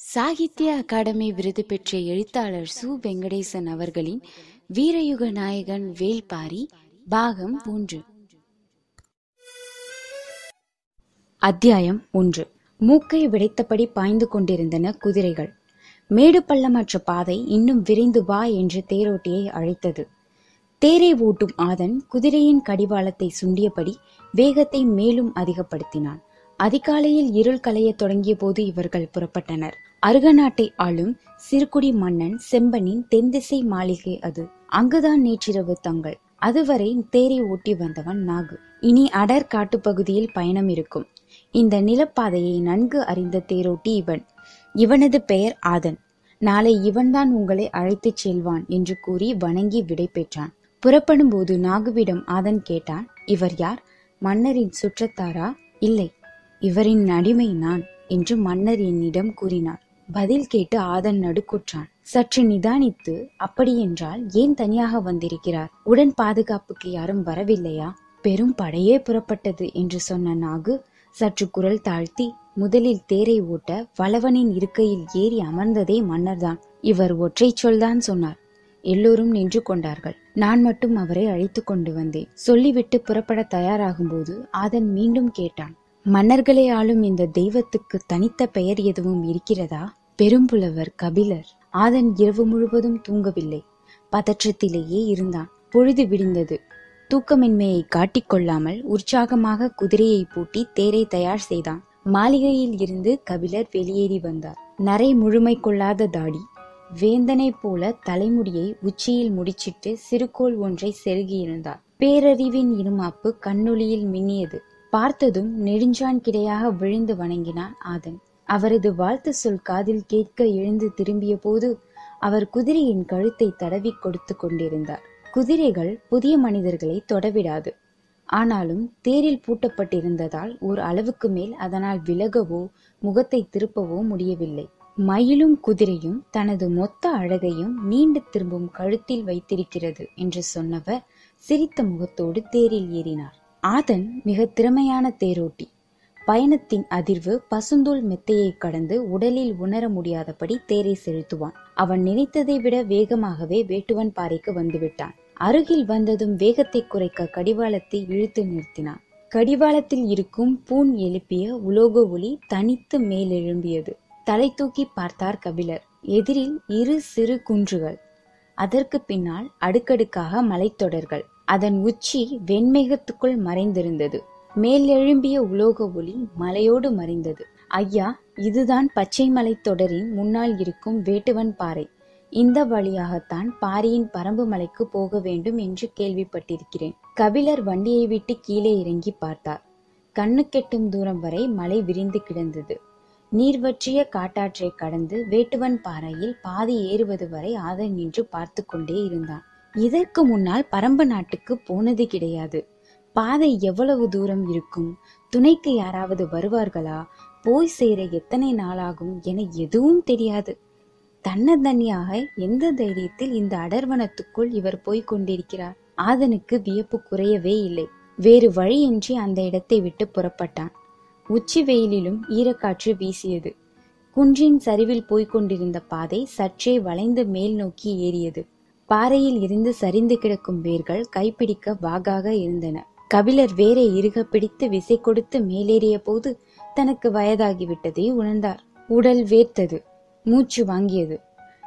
சாகித்ய அகாடமி விருது பெற்ற எழுத்தாளர் சு. வெங்கடேசன் அவர்களின் வீரயுக நாயகன் வேல்பாரி பாகம் ஒன்று. அத்தியாயம் ஒன்று. மூக்கை விடைத்தபடி பாய்ந்து கொண்டிருந்தன குதிரைகள். மேடு பள்ளமற்ற பாதை இன்னும் விரைந்து வா என்று தேரோட்டியை அழைத்தது. தேரை ஓட்டும் ஆதன் குதிரையின் கடிவாளத்தை சுண்டியபடி வேகத்தை மேலும் அதிகப்படுத்தினான். அதிகாலையில் இருள் கலைய தொடங்கிய போது இவர்கள் புறப்பட்டனர். அருகநாட்டை ஆளும் சிறுகுடி மன்னன் செம்பனின் தென்திசை மாளிகை அது. அங்குதான் நேற்றிரவு தங்கள். அதுவரை தேரை ஓட்டி வந்தவன் நாகு. இனி அடர் காட்டுப்பகுதியில் பயணம் இருக்கும். இந்த நிலப்பாதையை நன்கு அறிந்த தேரோட்டி இவன். இவனது பெயர் ஆதன். நாளை இவன்தான் உங்களை அழைத்துச் செல்வான் என்று கூறி வணங்கி விடை பெற்றான். புறப்படும் போது நாகுவிடம் ஆதன் கேட்டான் இவர் யார்? மன்னரின் சுற்றத்தாரா? இல்லை. இவரின் அடிமை நான் என்று மன்னர் என்னிடம் கூறினார். பதில் கேட்டு ஆதன் நடுக்குற்றான். சற்று நிதானித்து அப்படியென்றால் ஏன் தனியாக வந்திருக்கிறார்? உடன் பாதுகாப்புக்கு யாரும் வரவில்லையா? பெரும் படையே புறப்பட்டது என்று சொன்ன நாகு சற்று குரல் தாழ்த்தி முதலில் தேரை ஓட்ட வளவனின் இருக்கையில் ஏறி அமர்ந்ததே மன்னர்தான். இவர் ஒற்றை சொல்தான் சொன்னார். எல்லோரும் நின்று கொண்டார்கள். நான் மட்டும் அவரை அழைத்து கொண்டு வந்தேன். சொல்லிவிட்டு புறப்பட தயாராகும் போது ஆதன் மீண்டும் கேட்டான் மன்னர்களை ஆளும் இந்த தெய்வத்துக்கு தனித்த பெயர் எதுவும் இருக்கிறதா? பெரும்புலவர் கபிலர் ஆதன் இரவு முழுவதும் தூங்கவில்லை. பதற்றத்திலேயே இருந்தான். பொழுது விடிந்தது. தூக்கமின்மையை காட்டிக்கொள்ளாமல் உற்சாகமாக குதிரையை பூட்டி தேரை தயார் செய்தான். மாளிகையில் இருந்து கபிலர் வெளியேறி வந்தார். நரை முழுமை கொள்ளாத தாடி வேந்தனை போல தலைமுடியை உச்சியில் முடிச்சிட்டு சிறுகோள் ஒன்றை செருகியிருந்தார் பேரறிவின் இருமாப்பு கண்ணொளியில் மின்னியது. பார்த்ததும் நெடுஞ்சான் கிடையாக விழுந்து வணங்கினான் ஆதன். அவரது வாழ்த்து சொல் காதில் கேட்க எழுந்து திரும்பிய போது அவர் குதிரையின் கழுத்தை தடவி கொடுத்து கொண்டிருந்தார். குதிரைகள் புதிய மனிதர்களை தொடவிடாது. ஆனாலும் தேரில் பூட்டப்பட்டிருந்ததால் ஒரு அளவுக்கு மேல் அதனால் விலகவோ முகத்தை திருப்பவோ முடியவில்லை. மயிலும் குதிரையும் தனது மொத்த அழகையும் நீண்டு திரும்பும் கழுத்தில் வைத்திருக்கிறது என்று சொன்னவர் சிரித்த முகத்தோடு தேரில் ஏறினார். ஆதன் மிக திறமையான தேரோட்டி. பயணத்தின் அதிர்வு பசுந்தூள் மெத்தையை கடந்து உடலில் உணர முடியாதபடி தேரை செலுத்துவான். அவன் நினைத்ததை விட வேகமாகவே வேட்டுவன் பாறைக்கு வந்துவிட்டான். அருகில் வந்ததும் வேகத்தை குறைக்க கடிவாளத்தை இழுத்து நிறுத்தினான். கடிவாளத்தில் இருக்கும் பூன் எழுப்பிய உலோக ஒளி தனித்து மேலெழும்பியது. தலை தூக்கி பார்த்தார் கபிலர். எதிரில் இரு சிறு குன்றுகள். அதற்கு பின்னால் அடுக்கடுக்காக மலைத்தொடர்கள். அதன் உச்சி வெண்மேகத்துக்குள் மறைந்திருந்தது. மேலெழும்பிய உலோக ஒளி மலையோடு மறைந்தது. ஐயா இதுதான் பச்சை மலை தொடரின் முன்னால் இருக்கும் வேட்டுவன் பாறை. இந்த வழியாகத்தான் பாரியின் பரம்பு மலைக்கு போக வேண்டும் என்று கேள்விப்பட்டிருக்கிறேன். கபிலர் வண்டியை விட்டு கீழே இறங்கி பார்த்தார். கண்ணு கெட்டும் தூரம் வரை மலை விரிந்து கிடந்தது. நீர்வற்றிய காட்டாற்றை கடந்து வேட்டுவன் பாறையில் பாதி ஏறுவது வரை ஆதன் நின்று பார்த்து கொண்டே இருந்தான். இதற்கு முன்னால் பரம்பு நாட்டுக்கு போனது கிடையாது. பாதை எவ்வளவு தூரம் இருக்கும்? துணைக்கு யாராவது வருவார்களா? போய் சேர எத்தனை நாளாகும் என எதுவும் தெரியாது. தன்னந்தனியாக எந்த தைரியத்தில் இந்த அடர்வனத்துக்குள் இவர் போய்க் கொண்டிருக்கிறார்? ஆதனுக்கு வியப்பு குறையவே இல்லை. வேறு வழியின்றி அந்த இடத்தை விட்டு புறப்பட்டான். உச்சி வெயிலிலும் ஈரக்காற்று வீசியது. குன்றின் சரிவில் போய்க் கொண்டிருந்த பாதை சற்றே வளைந்து மேல் நோக்கி ஏறியது. பாறையில் இருந்து சரிந்து கிடக்கும் வேர்கள் கைப்பிடிக்க வாகாக இருந்தன. கபிலர் வேரை இறுக பிடித்து விசை கொடுத்து மேலேறிய போது தனக்கு வயதாகிவிட்டதை உணர்ந்தார். உடல் வேர்த்தது மூச்சு வாங்கியது.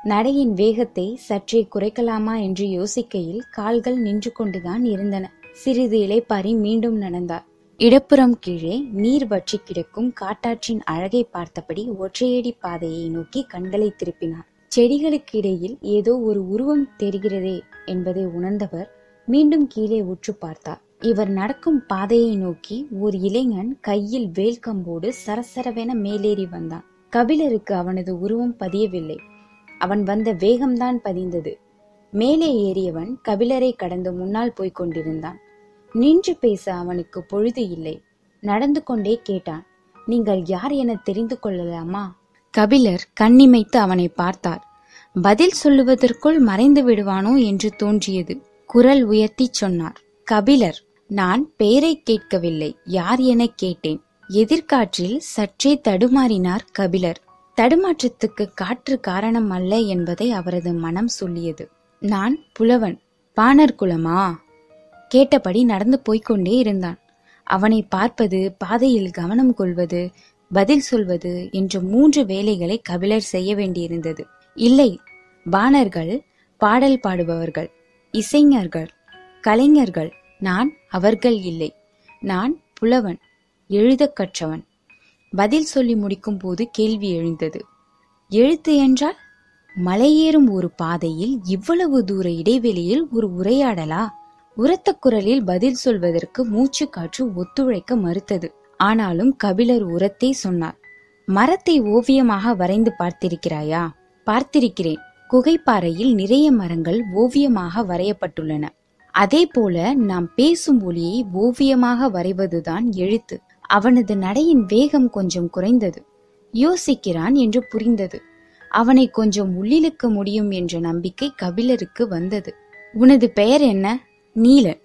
நடையின் வேகத்தை சற்றே குறைக்கலாமா என்று யோசிக்கையில் கால்கள் நின்று கொண்டுதான் இருந்தன. சிறிது இலைப்பாரி மீண்டும் நடந்தார். இடப்புறம் கீழே நீர் வற்றி கிடக்கும் காட்டாற்றின் அழகை பார்த்தபடி ஒற்றையடி பாதையை நோக்கி கண்களை திருப்பினார். செடிகளுக்கு இடையில் ஏதோ ஒரு உருவம் தெரிகிறதே என்பதை உணர்ந்தவர் மீண்டும் கீழே உற்று பார்த்தார். இவர் நடக்கும் பாதையை நோக்கி ஒரு இளைஞன் கையில் வேல்கம்போடு சரசரவென மேலேறி வந்தான். கபிலருக்கு அவனது உருவம் பதியவில்லை. அவன் வந்த வேகம்தான் பதிந்தது. மேலே ஏறியவன் கபிலரை கடந்து முன்னால் போய்க் கொண்டிருந்தான். நின்று பேச அவனுக்கு பொழுது இல்லை. நடந்து கொண்டே கேட்டான் நீங்கள் யார் என தெரிந்து கொள்ளலாமா? கபிலர் கண்ணிமைத்து அவனை பார்த்தார். பதில் சொல்லுவதற்குள் மறைந்து விடுவானோ? என்று தோன்றியது. குரல் உயர்த்தி சொன்னார். கபிலர் நான் பெயரை கேட்கவில்லை. யார் எனக் கேட்டேன்? எதிர்காற்றில் சற்றே தடுமாறினார் கபிலர். தடுமாற்றத்துக்கு காற்று காரணம் அல்ல என்பதை அவரது மனம் சொல்லியது. நான் புலவன். பாணர் குலமா? கேட்டபடி நடந்து போய்க்கொண்டே இருந்தான். அவனை பார்ப்பது பாதையில் கவனம் கொள்வது பதில் சொல்வது என்ற மூன்று வேலைகளை கபிலர் செய்ய வேண்டியிருந்தது. இல்லை பாணர்கள் பாடல் பாடுபவர்கள் இசைஞர்கள் கலைஞர்கள் நான் அவர்கள் இல்லை. நான் புலவன் எழுதக் கற்றவன். பதில் சொல்லி முடிக்கும் போது கேள்வி எழுந்தது. எழுத்து என்றால் மலையேறும் ஒரு பாதையில் இவ்வளவு தூர இடைவெளியில் ஒரு உரையாடலா? உரத்த குரலில் பதில் சொல்வதற்கு மூச்சு காற்று ஒத்துழைக்க மறுத்தது. ஆனாலும் கபிலர் உரத்தை சொன்னார் மரத்தை ஓவியமாக வரைந்து பார்த்திருக்கிறாயா? பார்த்திருக்கிறேன். குகைப்பாறையில் நிறைய மரங்கள் ஓவியமாக வரையப்பட்டுள்ளன. அதே போல நாம் பேசும் ஒலியை ஓவியமாக வரைவதுதான் எழுத்து. அவனது நடையின் வேகம் கொஞ்சம் குறைந்தது. யோசிக்கிறான் என்று புரிந்தது. அவனை கொஞ்சம் உள்ளிழுக்க முடியும் என்ற நம்பிக்கை கபிலருக்கு வந்தது. உனது பெயர் என்ன? நீலன்.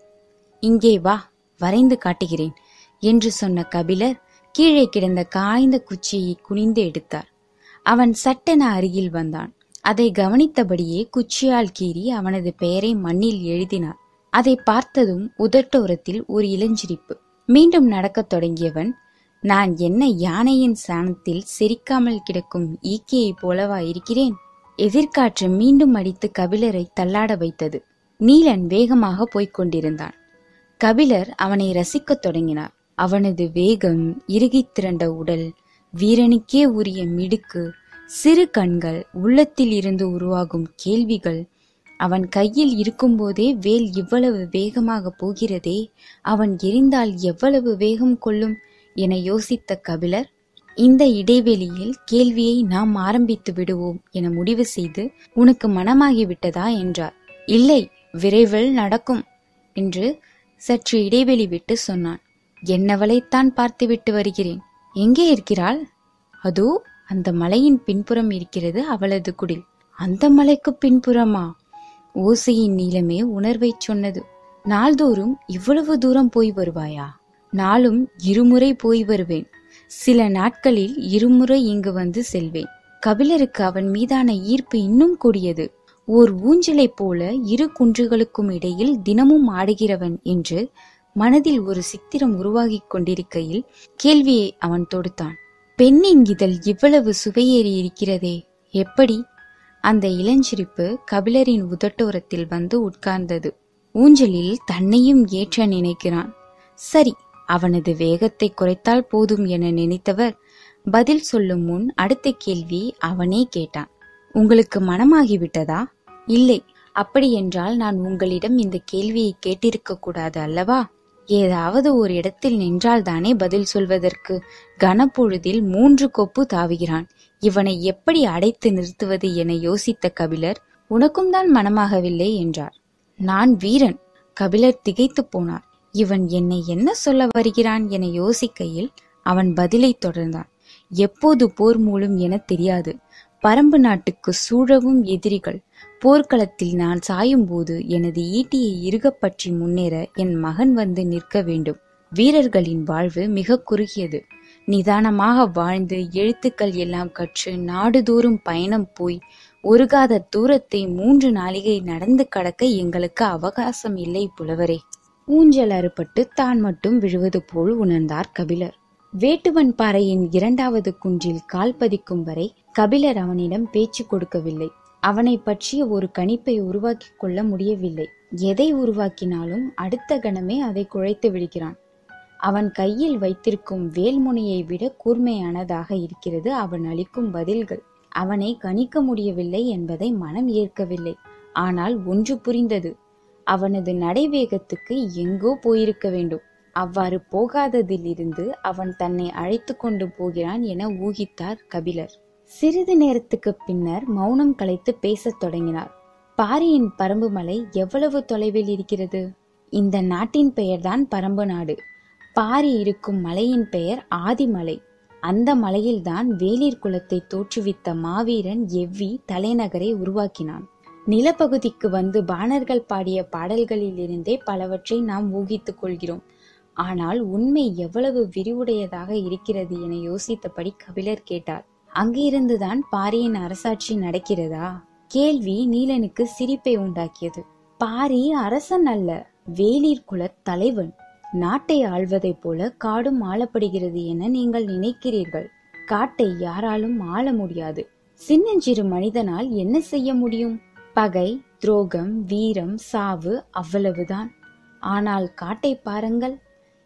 இங்கே வா வரைந்து காட்டுகிறேன் என்று சொன்ன கபிலர் கீழே கிடந்த காய்ந்த குச்சியை குனிந்து எடுத்தார். அவன் சட்டென அருகில் வந்தான். அதை கவனித்தபடியே குச்சியால் கீறி அவனது பெயரை மண்ணில் எழுதினார். அதை பார்த்ததும் உதட்டோரத்தில் ஒரு இளஞ்சிரிப்பு. மீண்டும் நடக்கத் தொடங்கியவன் நான் என்ன யானையின் சாணத்தில் செரிக்காமல் கிடக்கும் ஈக்கையைப் போலவா இருக்கிறேன்? எதிர்காற்று மீண்டும் அடித்து கபிலரை தள்ளாட வைத்தது. நீலன் வேகமாக போய்க் கொண்டிருந்தான். கபிலர் அவனை ரசிக்கத் தொடங்கினார். அவனது வேகம் இறுகித் திரண்ட உடல் வீரனுக்கே உரிய மிடுக்கு சிறு கண்கள் உள்ளத்தில் இருந்து உருவாகும் கேள்விகள் அவன் கையில் இருக்கும்போதே வேல் இவ்வளவு வேகமாக போகிறதே அவன் எரிந்தால் எவ்வளவு வேகம் கொள்ளும் என யோசித்த கபிலர் இந்த இடைவெளியில் கேள்வியை நாம் ஆரம்பித்து விடுவோம் என முடிவு செய்து உனக்கு மனமாகிவிட்டதா என்றார். இல்லை விரைவில் நடக்கும் என்று சற்று இடைவெளி விட்டு சொன்னான். என்னவளைத்தான் பார்த்துவிட்டு வருகிறேன். எங்கே இருக்கிறாள்? அதோ அந்த மலையின் பின்புறம் இருக்கிறது அவளது குடில். அந்த மலைக்கு பின்புறமா? ஓசையின் நீளமே உணர்வைச் சொன்னது. நாள்தோறும் இவ்வளவு தூரம் போய் வருவாயா? நாளும் இருமுறை போய் வருவேன். சில நாட்களில் இருமுறை இங்கு வந்து செல்வேன். கபிலருக்கு அவன் மீதான ஈர்ப்பு இன்னும் கூடியது. ஓர் ஊஞ்சலைப் போல இரு குன்றுகளுக்கும் இடையில் தினமும் ஆடுகிறவன் என்று மனதில் ஒரு சித்திரம் உருவாகிக் கொண்டிருக்கையில் கேள்வியை அவன் தொடுத்தான். பெண்ணின் இதழ் இவ்வளவு சுவையேறி இருக்கிறதே. எப்படி அந்த இளஞ்சிரிப்பு கபிலரின் உதட்டோரத்தில் வந்து உட்கார்ந்தது. ஊஞ்சலில் தன்னையும் ஏற்ற நினைக்கிறான். சரி அவனது வேகத்தை குறைத்தால் போதும் என நினைத்தவர் பதில் சொல்லும் முன் அடுத்த கேள்வி அவனே கேட்டான். உங்களுக்கு மனமாகிவிட்டதா? இல்லை. அப்படியென்றால் நான் உங்களிடம் இந்த கேள்வியை கேட்டிருக்க கூடாது அல்லவா? ஏதாவது ஒரு இடத்தில் நின்றால்தானே பதில் சொல்வதற்கு? கனப்பொழுதில் மூன்று கொப்பு தாவுகிறான். இவனை எப்படி அடைத்து நிறுத்துவது என யோசித்த கபிலர் உனக்கும் தான் மனமாகவில்லை என்றார். நான் வீரன். கபிலர் திகைத்து போனார். இவன் என்னை என்ன சொல்ல வருகிறான் என யோசிக்கையில் அவன் பதிலை தொடர்ந்தான். எப்போது போர் மூலம் என தெரியாது. பரம்பு நாட்டுக்கு சூழவும் எதிரிகள். போர்க்களத்தில் நான் சாயும்போது எனது ஈட்டியை இறுகப் பற்றி முன்னேற என் மகன் வந்து நிற்க வேண்டும். வீரர்களின் வாழ்வு மிக குறுகியது. நிதானமாக வாழ்ந்து எழுத்துக்கள் எல்லாம் கற்று நாடுதோறும் பயணம் போய் ஒருகாத தூரத்தை மூன்று நாளிகை நடந்து கடக்க எங்களுக்கு அவகாசம் இல்லை புலவரே. ஊஞ்சல் அறுபட்டு தான் மட்டும் விழுவது போல் உணர்ந்தார் கபிலர். வேட்டுவன் பாறையின் இரண்டாவது குன்றில் கால் பதிக்கும் வரை கபிலர் அவனிடம் பேச்சு கொடுக்கவில்லை. அவனை பற்றிய ஒரு கணிப்பை உருவாக்கிக் கொள்ள முடியவில்லை. எதை உருவாக்கினாலும் அடுத்த கணமே அதை குழைத்து விடுகிறான். அவன் கையில் வைத்திருக்கும் வேல்முனையை விட கூர்மையானதாக இருக்கிறது அவன் அளிக்கும் பதில்கள். அவனை கணிக்க முடியவில்லை என்பதை மனம் ஏற்கவில்லை. ஆனால் ஒன்று புரிந்தது. அவனது நடைவேகத்துக்கு எங்கோ போயிருக்க வேண்டும். அவ்வாறு போகாததிலிருந்து அவன் தன்னை அழைத்து கொண்டு போகிறான் என ஊகித்தார் கபிலர். சிறிது நேரத்துக்கு பின்னர் மௌனம் கலைத்து பேசத் தொடங்கினார். பாரியின் பரம்பு மலை எவ்வளவு தொலைவில் இருக்கிறது? இந்த நாட்டின் பெயர்தான் பரம்பு நாடு. பாரி இருக்கும் மலையின் பெயர் ஆதிமலை. அந்த மலையில்தான் வேலிர் குலத்தை தோற்றுவித்த மாவீரன் எவ்வி தலைநகரை உருவாக்கினான். நிலப்பகுதிக்கு வந்து பாணர்கள் பாடிய பாடல்களிலிருந்தே பலவற்றை நாம் ஊகித்துக் கொள்கிறோம். ஆனால் உண்மை எவ்வளவு விரிவுடையதாக இருக்கிறது என யோசித்தபடி கபிலர் கேட்டார். அங்கிருந்துதான் பாரியின் அரசாட்சி நடக்கிறதா? கேள்வி நீலனுக்கு சிரிப்பை உண்டாக்கியது. பாரி அரசன் அல்ல வேளிர் குல தலைவன். நாட்டை ஆள்வதைப் போல காடும் ஆளப்படுகிறது என நீங்கள் நினைக்கிறீர்கள். காட்டை யாராலும் ஆள முடியாது. சின்னஞ்சிறு மனிதனால் என்ன செய்ய முடியும்? பகை துரோகம் வீரம் சாவு அவ்வளவுதான். ஆனால் காட்டை பாருங்கள்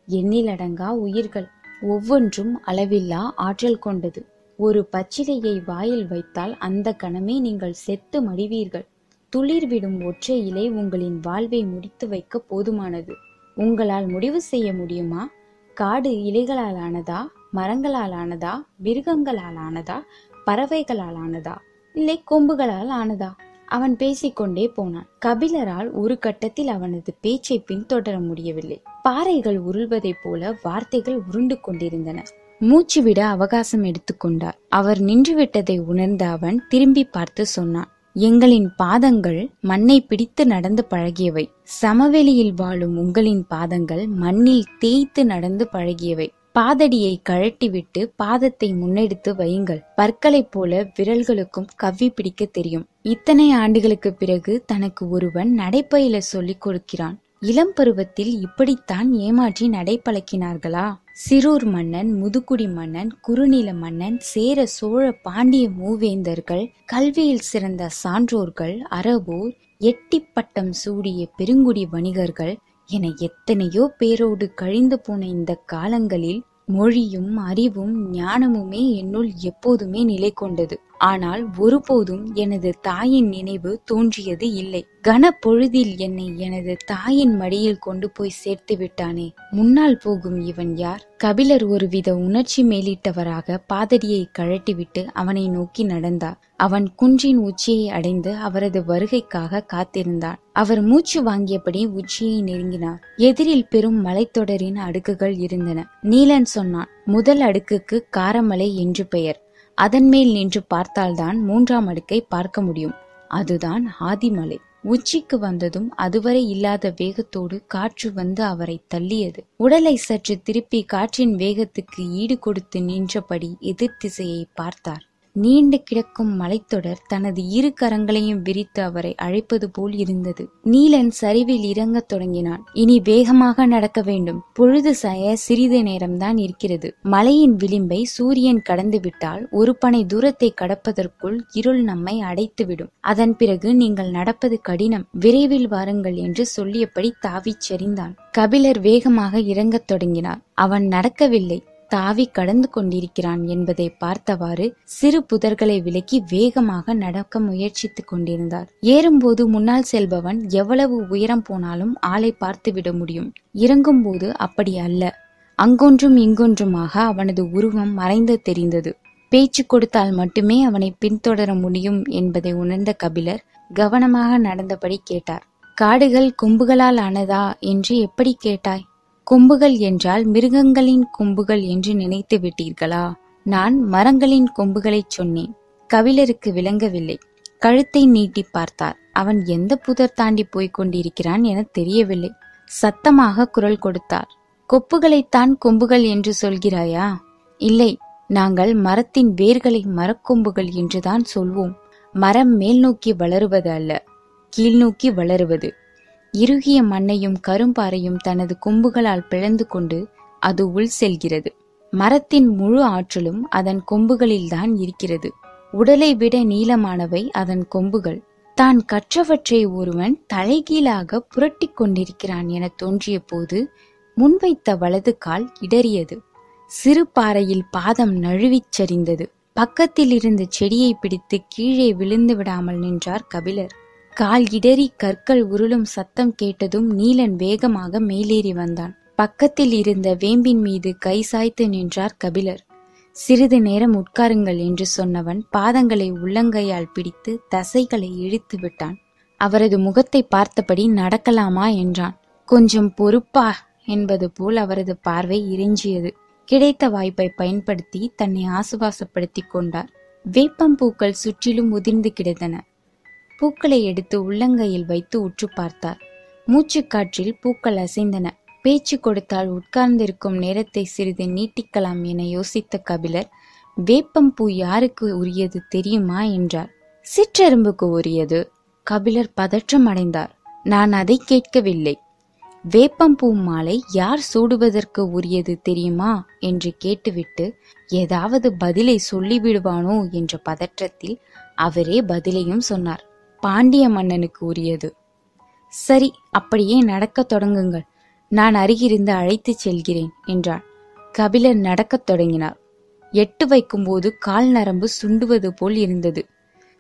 எண்ணிலடங்கா உயிர்கள் ஒவ்வொன்றும் அளவில்லா ஆற்றல் கொண்டது. ஒரு பச்சிலையை வாயில் வைத்தால் அந்த கணமே நீங்கள் செத்து மடிவீர்கள். துளிர் விடும் ஒற்றை இலை உங்களின் வாழ்வை முடித்து வைக்க போதுமானது. உங்களால் முடிவு செய்ய முடியுமா? காடு இலைகளால் ஆனதா? மரங்களால் ஆனதா? மிருகங்களால் ஆனதா? பறவைகளால் ஆனதா? இல்லை கொம்புகளால் ஆனதா? அவன் பேசிக்கொண்டே போனான். கபிலரால் ஒரு கட்டத்தில் அவனது பேச்சை பின்தொடர முடியவில்லை. பாறைகள் உருள்வதைப் போல வார்த்தைகள் உருண்டு கொண்டிருந்தன. மூச்சுவிட அவகாசம் எடுத்துக்கொண்டார். அவர் நின்றுவிட்டதை உணர்ந்த அவன் திரும்பி பார்த்து சொன்னான் எங்களின் பாதங்கள் மண்ணை பிடித்து நடந்து பழகியவை. சமவெளியில் வாழும் உங்களின் பாதங்கள் மண்ணில் தேய்த்து நடந்து பழகியவை. பாதடியை கழட்டிவிட்டு பாதத்தை முன்னெடுத்து வையுங்கள். பற்களைப் போல விரல்களுக்கும் கவ்வி பிடிக்க தெரியும். இத்தனை ஆண்டுகளுக்கு பிறகு தனக்கு ஒருவன் நடைப்பயில சொல்லிக் கொடுக்கிறான். இளம் பருவத்தில் இப்படித்தான் ஏமாற்றி நடைப்பழக்கினார்களா? சிரூர் மன்னன் முதுகுடி மன்னன் குறுநில மன்னன் சேர சோழ பாண்டிய மூவேந்தர்கள் கல்வியில் சிறந்த சான்றோர்கள் அரபோர் எட்டிப்பட்டம் சூடிய பெருங்குடி வணிகர்கள் என எத்தனையோ பேரோடு கழிந்து போன இந்த காலங்களில் மொழியும் அறிவும் ஞானமுமே என்னுள் எப்போதுமே நிலை கொண்டது ஆனால் ஒருபோதும் எனது தாயின் நினைவு தோன்றியது இல்லை. கன பொழுதில் என்னை எனது தாயின் மடியில் கொண்டு போய் சேர்த்து விட்டானே. முன்னால் போகும் இவன் யார்? கபிலர் ஒருவித உணர்ச்சி மேலிட்டவராக பாதடியை கழட்டிவிட்டு அவனை நோக்கி நடந்தார் அவன் குன்றின் உச்சியை அடைந்து அவரது வருகைக்காக காத்திருந்தான். அவர் மூச்சு வாங்கியபடி உச்சியை நெருங்கினார். எதிரில் பெரும் மலைத்தொடரின் அடுக்குகள் இருந்தன. நீலன் சொன்னான் முதல் அடுக்குக்கு காரமலை என்று பெயர். அதன் மேல் நின்று பார்த்தால்தான் மூன்றாம் அடுக்கை பார்க்க முடியும். அதுதான் ஆதிமலை. உச்சிக்கு வந்ததும் அதுவரை இல்லாத வேகத்தோடு காற்று வந்து அவரை தள்ளியது. உடலை சற்று திருப்பி காற்றின் வேகத்துக்கு ஈடு கொடுத்து நின்றபடி எதிர்த்திசையை பார்த்தார். நீண்டு கிடக்கும் மலைத்தொடர் தனது இரு கரங்களையும் விரித்து அவரை அழைப்பது போல் இருந்தது. நீலன் சரிவில் இறங்கத் தொடங்கினான். இனி வேகமாக நடக்க வேண்டும். பொழுது சாய சிறிது நேரம்தான் இருக்கிறது. மலையின் விளிம்பை சூரியன் கடந்து விட்டால் ஒரு பனை தூரத்தை கடப்பதற்குள் இருள் நம்மை அடைத்துவிடும். அதன் பிறகு நீங்கள் நடப்பது கடினம். விரைவில் வாருங்கள் என்று சொல்லியபடி தாவிச் செறிந்தான். கபிலர் வேகமாக இறங்கத் தொடங்கினார். அவன் நடக்கவில்லை. தாவி கடந்து கொண்டிருக்கிறான் என்பதை பார்த்தவாறு சிறு புதர்களை விலக்கி வேகமாக நடக்க முயற்சித்துக் கொண்டிருந்தார். ஏறும்போது முன்னால் செல்பவன் எவ்வளவு உயரம் போனாலும் ஆளை பார்த்து விட முடியும். இறங்கும்போது அப்படி அல்ல. அங்கொன்றும் இங்கொன்றுமாக அவனது உருவம் மறைந்து தெரிந்தது. பேச்சு கொடுத்தால் மட்டுமே அவனை பின்தொடர முடியும் என்பதை உணர்ந்த கபிலர் கவனமாக நடந்தபடி கேட்டார். காடுகள் கொம்புகளால் ஆனதா என்று எப்படி கேட்டாய்? கொம்புகள் என்றால் மிருகங்களின் கொம்புகள் என்று நினைத்து விட்டீர்களா? நான் மரங்களின் கொம்புகளைச் சொன்னேன். கவிழருக்கு விளங்கவில்லை. கழுத்தை நீட்டி பார்த்தார். அவன் எந்த புதர் தாண்டி போய்க் கொண்டிருக்கிறான் என தெரியவில்லை. சத்தமாக குரல் கொடுத்தார். கொப்புகளைத்தான் கொம்புகள் என்று சொல்கிறாயா? இல்லை நாங்கள் மரத்தின் வேர்களை மரக்கொம்புகள் என்றுதான் சொல்வோம். மரம் மேல் நோக்கி வளருவது அல்ல கீழ்நோக்கி வளருவது. இறுகிய மண்ணையும் கரும்பாறையும் தனது கொம்புகளால் பிளந்து கொண்டு அது உள் செல்கிறது. மரத்தின் முழு ஆற்றலும் அதன் கொம்புகளில்தான் இருக்கிறது. உடலை விட நீளமானவை அதன் கொம்புகள். தான் கற்றவற்றை ஒருவன் தலைகீழாக புரட்டிக் கொண்டிருக்கிறான் என தோன்றிய போது முன்வைத்த வலது கால் இடறியது. சிறு பாறையில் பாதம் நழுவிச் சரிந்தது. பக்கத்தில் இருந்த செடியை பிடித்து கீழே விழுந்து விடாமல் நின்றார் கபிலர். கால் இடறி கற்கள் உருளும் சத்தம் கேட்டதும் நீலன் வேகமாக மேலேறி வந்தான். பக்கத்தில் இருந்த வேம்பின் மீது கை சாய்த்து நின்றார் கபிலர். சிறிது நேரம் உட்காருங்கள் என்று சொன்னவன் பாதங்களை உள்ளங்கையால் பிடித்து தசைகளை இழுத்து விட்டான். அவரது முகத்தை பார்த்தபடி நடக்கலாமா என்றான். கொஞ்சம் பொறுப்பா என்பது போல் அவரது பார்வை இறைஞ்சியது கிடைத்த வாய்ப்பை பயன்படுத்தி தன்னை ஆசுவாசப்படுத்திக் கொண்டார். வேப்பம்பூக்கள் சுற்றிலும் உதிர்ந்து கிடந்தன. பூக்களை எடுத்து உள்ளங்கையில் வைத்து உற்று பார்த்தார். மூச்சுக்காற்றில் பூக்கள் அசைந்தன. பேச்சு கொடுத்தால் உட்கார்ந்திருக்கும் நேரத்தை சிறிது நீட்டிக்கலாம் என யோசித்த கபிலர் வேப்பம்பூ யாருக்கு உரியது தெரியுமா? என்றார். சிற்றெரும்புக்கு உரியது. கபிலர் பதற்றம் அடைந்தார். நான் அதை கேட்கவில்லை. வேப்பம்பூ மாலை யார் சூடுவதற்கு உரியது தெரியுமா? என்று கேட்டுவிட்டு ஏதாவது பதிலை சொல்லிவிடுவானோ? என்ற பதற்றத்தில் அவரே பதிலையும் சொன்னார். பாண்டிய மன்னனுக்கு உரியது. சரி அப்படியே நடக்கத் தொடங்குங்கள். நான் அருகிருந்து அழைத்துச் செல்கிறேன் என்றான் கபிலர் நடக்கத் தொடங்கினார். எட்டு வைக்கும்போது கால் நரம்பு சுண்டுவது போல் இருந்தது.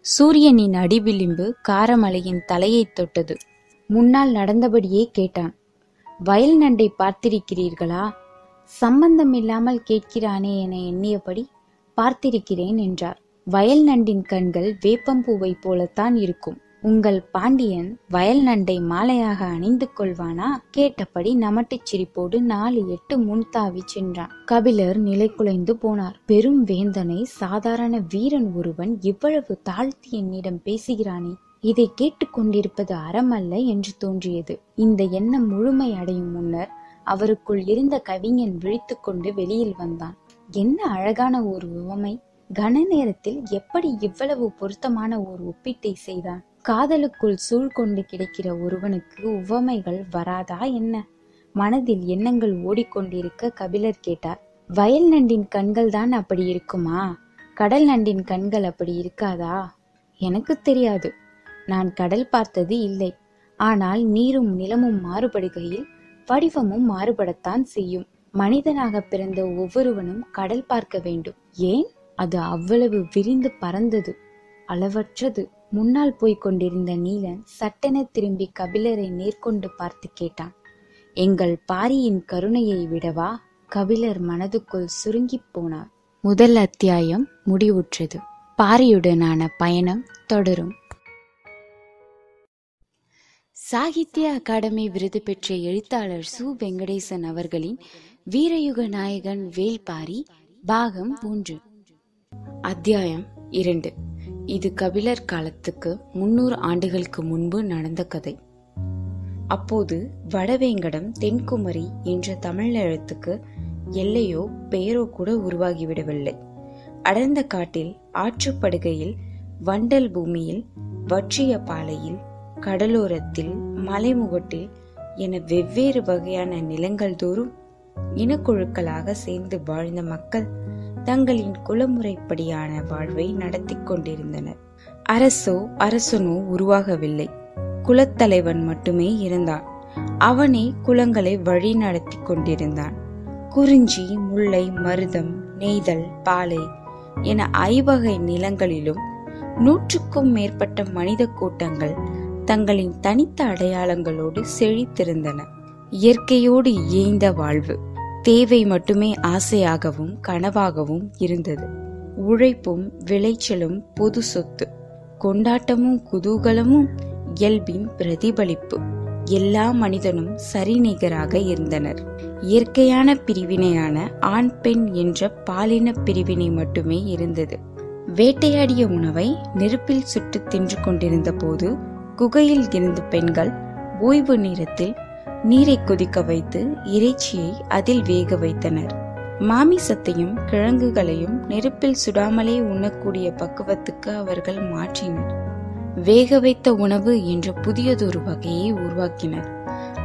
சூரியனின் அடிவிளிம்பு காரமலையின் தலையைத் தொட்டது. முன்னால் நடந்தபடியே கேட்டான். வயல் நண்டை பார்த்திருக்கிறீர்களா? சம்பந்தம் இல்லாமல் கேட்கிறானே என எண்ணியபடி பார்த்திருக்கிறேன் என்றார். வயல் நண்டின் கண்கள் வேப்பம்பூவை போலத்தான் இருக்கும். உங்கள் பாண்டியன் வயல் நண்டை மாலையாக அணிந்து கொள்வானா? கேட்டபடி நமட்டுச் சிரிப்போடு நாலு எட்டு முன்தாவி சென்றான். கபிலர் நிலை குலைந்து போனார். பெரும் வேந்தனை சாதாரண வீரன் ஒருவன் இவ்வளவு தாழ்த்தி என்னிடம் பேசுகிறானே? இதை கேட்டுக்கொண்டிருப்பது அறமல்ல என்று தோன்றியது. இந்த எண்ணம் முழுமை அடையும் முன்னர் அவருக்குள் இருந்த கவிஞன் விழித்துக்கொண்டு வெளியில் வந்தான். என்ன அழகான ஒரு உவமை! கன நேரத்தில் எப்படி இவ்வளவு பொருத்தமான ஒரு ஒப்பீட்டை செய்தான்? காதலுக்குள் சூழ்கொண்டு கொண்டு ஒருவனுக்கு உவமைகள் வராதா என்ன? மனதில் எண்ணங்கள் ஓடிக்கொண்டிருக்க கபிலர் கேட்டார். வயல் நண்டின் கண்கள் தான் அப்படி இருக்குமா? கடல் நண்டின் கண்கள் அப்படி இருக்காதா? எனக்கு தெரியாது. நான் கடல் பார்த்தது இல்லை. ஆனால் நீரும் நிலமும் மாறுபடுகையில் வடிவமும் மாறுபடத்தான் செய்யும். மனிதனாக பிறந்த ஒவ்வொருவனும் கடல் பார்க்க வேண்டும். ஏன்? அது அவ்வளவு விரிந்து பறந்தது. அளவற்றது. முன்னால் போய்க் கொண்டிருந்த நீலன் சட்டென திரும்பி கபிலரை நேர்கொண்டு பார்த்து கேட்டான் எங்கள் பாரியின் கருணையை விடவா? கபிலர் மனதுக்குள் சுருங்கிப் போனார். முதல் அத்தியாயம் முடிவுற்றது. பாரியுடனான பயணம் தொடரும். சாகித்ய அகாடமி விருது பெற்ற எழுத்தாளர் சு. வெங்கடேசன் அவர்களின் வீரயுக நாயகன் வேல்பாரி பாகம் மூன்று. அத்தியாயம் இரண்டு. இது கபிலர் காலத்துக்கு முன்னூறு ஆண்டுகளுக்கு முன்பு நடந்த கதை. அப்போது வடவேங்கடம் தென்குமரி என்ற தமிழ் எழுத்துக்கு எல்லையோ பெயரோ கூட உருவாகிவிடவில்லை. அடர்ந்த காட்டில் ஆற்றுப்படுகையில் வண்டல் பூமியில் வற்றிய பாலையில் கடலோரத்தில் மலைமுகட்டில் என வெவ்வேறு வகையான நிலங்கள் தோறும் இனக்குழுக்களாக சேர்ந்து வாழ்ந்த மக்கள் தங்களின் குலமுறைப்படியான வாழ்வை நடத்தி கொண்டிருந்தனர். அரசோ அரசனோ உருவாகவில்லை. குலத்தலைவன் மட்டுமே இருந்தான். அவனே குலங்களை வழி நடத்தி கொண்டிருந்தான். குறிஞ்சி முல்லை மருதம் நெய்தல் பாலை என ஐவகை நிலங்களிலும் நூற்றுக்கும் மேற்பட்ட மனித கூட்டங்கள் தங்களின் தனித்த அடையாளங்களோடு செழித்திருந்தன. இயற்கையோடு இயைந்த வாழ்வு. தேவை மட்டுமே ஆசையாகவும் கனவாகவும் இருந்தது. உழைப்பும் விளைச்சலும் பொது சொத்து. கொண்டாட்டமும் குதூகலமும் இயல்பின் பிரதிபலிப்பு. எல்லா மனிதனும் சரிநிகராக இருந்தனர். இயற்கையான பிரிவினையான ஆண் பெண் என்ற பாலின பிரிவினை மட்டுமே இருந்தது. வேட்டையாடிய உணவை நெருப்பில் சுட்டு தின்று கொண்டிருந்த போது குகையில் இருந்த பெண்கள் ஓய்வு நேரத்தில் நீரை கொதிக்க வைத்து இறைச்சியை அதில் வேக வைத்தனர். மாமிசத்தையும் கிழங்குகளையும் நெருப்பில் சுடாமலே உண்ணக்கூடிய பக்குவத்துக்கு அவர்கள் மாற்றினர். வேக வைத்த உணவு என்ற புதியதொரு வகையை உருவாக்கினர்.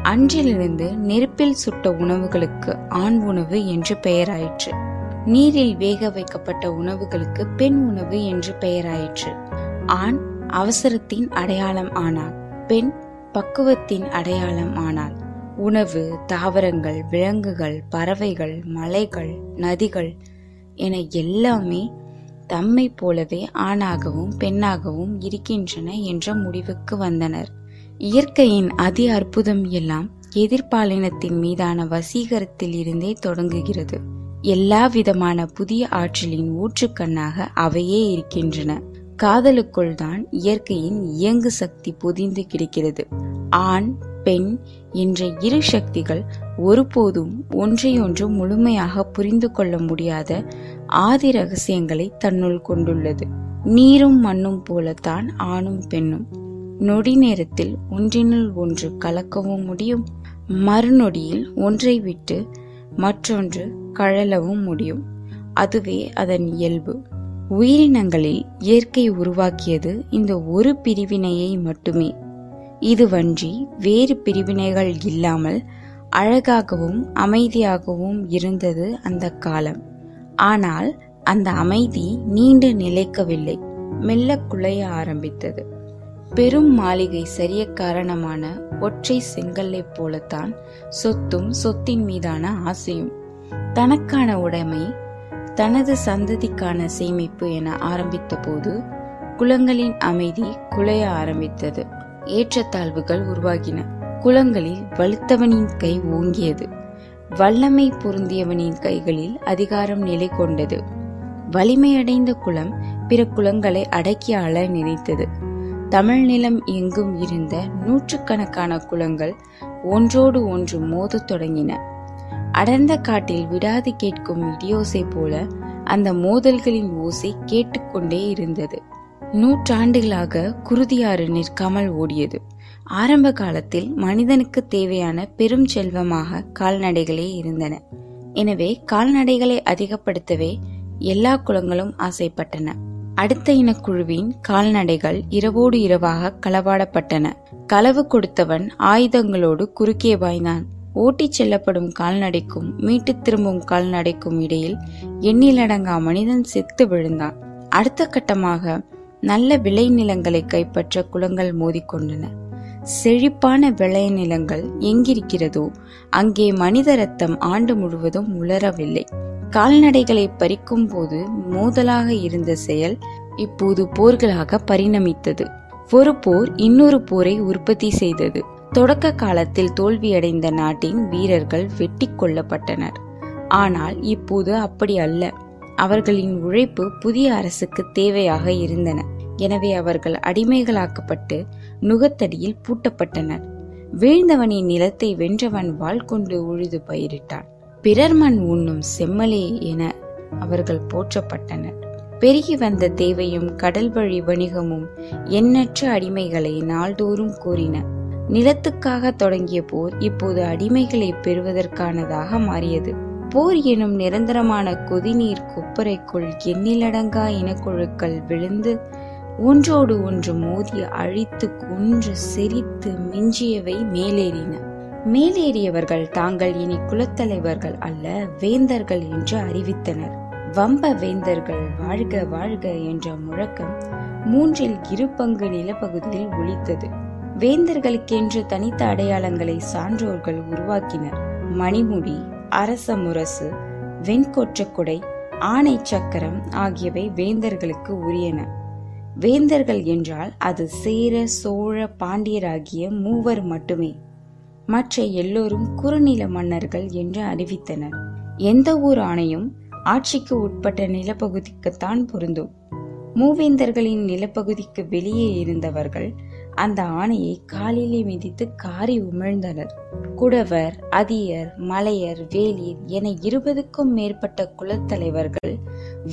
அன்றிலிருந்து நெருப்பில் சுட்ட உணவுகளுக்கு ஆண் உணவு என்று பெயராயிற்று. நீரில் வேக வைக்கப்பட்ட உணவுகளுக்கு பெண் உணவு என்று பெயராயிற்று. ஆண் அவசரத்தின் அடையாளம் ஆனான் பெண் பக்குவத்தின் அடையாளம் ஆனாள் உணவு தாவரங்கள் விலங்குகள் பறவைகள் மலைகள் நதிகள் என எல்லாமே தம்மை போலவே ஆணாகவும் பெண்ணாகவும் இருக்கின்றன என்ற முடிவுக்கு வந்தனர். இயற்கையின் அதி அற்புதம் எல்லாம் எதிர்பாலினத்தின் மீதான வசீகரத்தில் இருந்தே தொடங்குகிறது. எல்லா விதமான புதிய ஆற்றலின் ஊற்றுக்கண்ணாக அவையே இருக்கின்றன. காதலுக்குள் தான் இயற்கையின் இயங்கு சக்தி பொதிந்து கிடக்கிறது. ஆண் பெண் என்ற இரு சக்திகள் ஒருபோதும் ஒன்றையொன்று முழுமையாக புரிந்து கொள்ள முடியாத ஆதி ரகசியங்களை தன்னுள் கொண்டுள்ளது. நீரும் மண்ணும் போலத்தான் ஆணும் பெண்ணும். நொடி நேரத்தில் ஒன்றினுள் ஒன்று கலக்கவும் முடியும். மறுநொடியில் ஒன்றை விட்டு மற்றொன்று கழலவும் முடியும். அதுவே அதன் இயல்பு. உயிரினங்களில் இயற்கை உருவாக்கியது இந்த ஒரு பிரிவினையை மட்டுமே. இதுவன்றி வேறு பிரிவினைகள் இல்லாமல் அழகாகவும் அமைதியாகவும் இருந்தது அந்த காலம். ஆனால் அந்த அமைதி நீண்டு நிலைக்கவில்லை. மெல்ல குலைய ஆரம்பித்தது. பெரும் மாளிகை சரிய காரணமான ஒற்றை செங்கல்லை போலத்தான் சொத்தும் சொத்தின் மீதான ஆசையும். தனக்கான உடைமை தனது சந்ததிக்கான சேமிப்பு என ஆரம்பித்த போது குளங்களின் அமைதி குலைய ஆரம்பித்தது. ஏற்றத்தாழ்வுகள் உருவாகின. குளங்களில் வலுத்தவனின் கை ஓங்கியது. வல்லமை பொருந்தியவனின் கைகளில் அதிகாரம் நிலை கொண்டது. வலிமையடைந்த குளம் பிற குளங்களை அடக்கி ஆள நினைத்தது. தமிழ் நிலம் எங்கும் இருந்த நூற்றுக்கணக்கான குளங்கள் ஒன்றோடு ஒன்று மோதத் தொடங்கின. அடர்ந்த காட்டில் விடாது கேட்கும் இடியோசை போல அந்த மோதல்களின் ஓசை கேட்டுக்கொண்டே இருந்தது. நூற்றாண்டுகளாக குருதியாறு நிற்காமல் ஓடியது. ஆரம்ப காலத்தில் மனிதனுக்கு தேவையான பெரும் செல்வமாக கால்நடைகளே இருந்தன. எனவே கால்நடைகளை அதிகப்படுத்தவே எல்லா குளங்களும் ஆசைப்பட்டன. அடுத்த இனக்குழுவின் கால்நடைகள் இரவோடு இரவாக களவாடப்பட்டன. களவு கொடுத்தவன் ஆயுதங்களோடு குறுக்கே பாய்ந்தான். ஓட்டிச் செல்லப்படும் கால்நடைக்கும் மீட்டு திரும்பும் கால்நடைக்கும் இடையில் எண்ணிலடங்கா மனிதன் செத்து விழுந்தான். அடுத்த கட்டமாக நல்ல விளைநிலங்களை கைப்பற்ற குளங்கள் மோதிக்கொண்டன. செழிப்பான விளைநிலங்கள் எங்கிருக்கிறதோ அங்கே மனித ரத்தம் ஆண்டு முழுவதும் உலரவில்லை. கால்நடைகளை பறிக்கும் போது மோதலாக இருந்த செயல் இப்போது போர்களாக பரிணமித்தது. ஒரு போர் இன்னொரு போரை உற்பத்தி செய்தது. தொடக்க காலத்தில் தோல்வியடைந்த நாட்டின் வீரர்கள் வெட்டி கொல்லப்பட்டனர். ஆனால் இப்போது அப்படி அல்ல. அவர்களின் உழைப்பு புதிய அரசுக்கு தேவையாக இருந்தன. எனவே அவர்கள் அடிமைகளாக்கப்பட்டு நுகத்தடியில் பூட்டப்பட்டனர். வீழ்ந்தவனின் நிலத்தை வென்றவன் வாள் கொண்டு உழுது பயிரிட்டான். பிறர் மண் உண்ணும் செம்மலே என அவர்கள் போற்றப்பட்டனர். பெருகி வந்த தேவையும் கடல் வழி வணிகமும் எண்ணற்ற அடிமைகளை நாள்தோறும் கூறின. நிலத்துக்காக தொடங்கிய போர் இப்போது அடிமைகளை பெறுவதற்கானதாக மாறியது. போர் எனும் நிரந்தரமான கொதிநீர் கொப்பரைக்குள் எண்ணிலடங்கா இனக்குழுக்கள் விழுந்து ஒன்றோடு ஒன்று மோதி அழித்து கொன்று செரித்து மிஞ்சியவை மேலேறின. மேலேறியவர்கள் தாங்கள் இனி குலத்தலைவர்கள் அல்ல வேந்தர்கள் என்று அறிவித்தனர். வம்ப வேந்தர்கள் வாழ்க வாழ்க என்ற முழக்கம் மூன்றில் இரு பங்கு நிலப்பகுதியில் ஒழித்தது வேந்தர்களுக்கென்று தனித்த அடையாளங்களை சான்றோர்கள் உருவாக்கினர். மணிமுடி அரச முரசு வெண்கொற்றக்குடை ஆணை சக்கரம் ஆகியவை வேந்தர்களுக்கு உரியன. வேந்தர்கள் என்றால் அது சேர சோழ பாண்டியராகிய மூவர் மட்டுமே. மற்ற எல்லோரும் குறுநில மன்னர்கள் என்று அறிவித்தனர். எந்த ஊர் ஆணையும் ஆட்சிக்கு உட்பட்ட நிலப்பகுதிக்குத்தான் பொருந்தும். மூவேந்தர்களின் நிலப்பகுதிக்கு வெளியே இருந்தவர்கள் அந்த ஆணையை காலிலே மிதித்து காரி உமிழ்ந்தனர். குடவர் அதியர் மலையர் வேலியர் என இருபதுக்கும் மேற்பட்ட குலத்தலைவர்கள்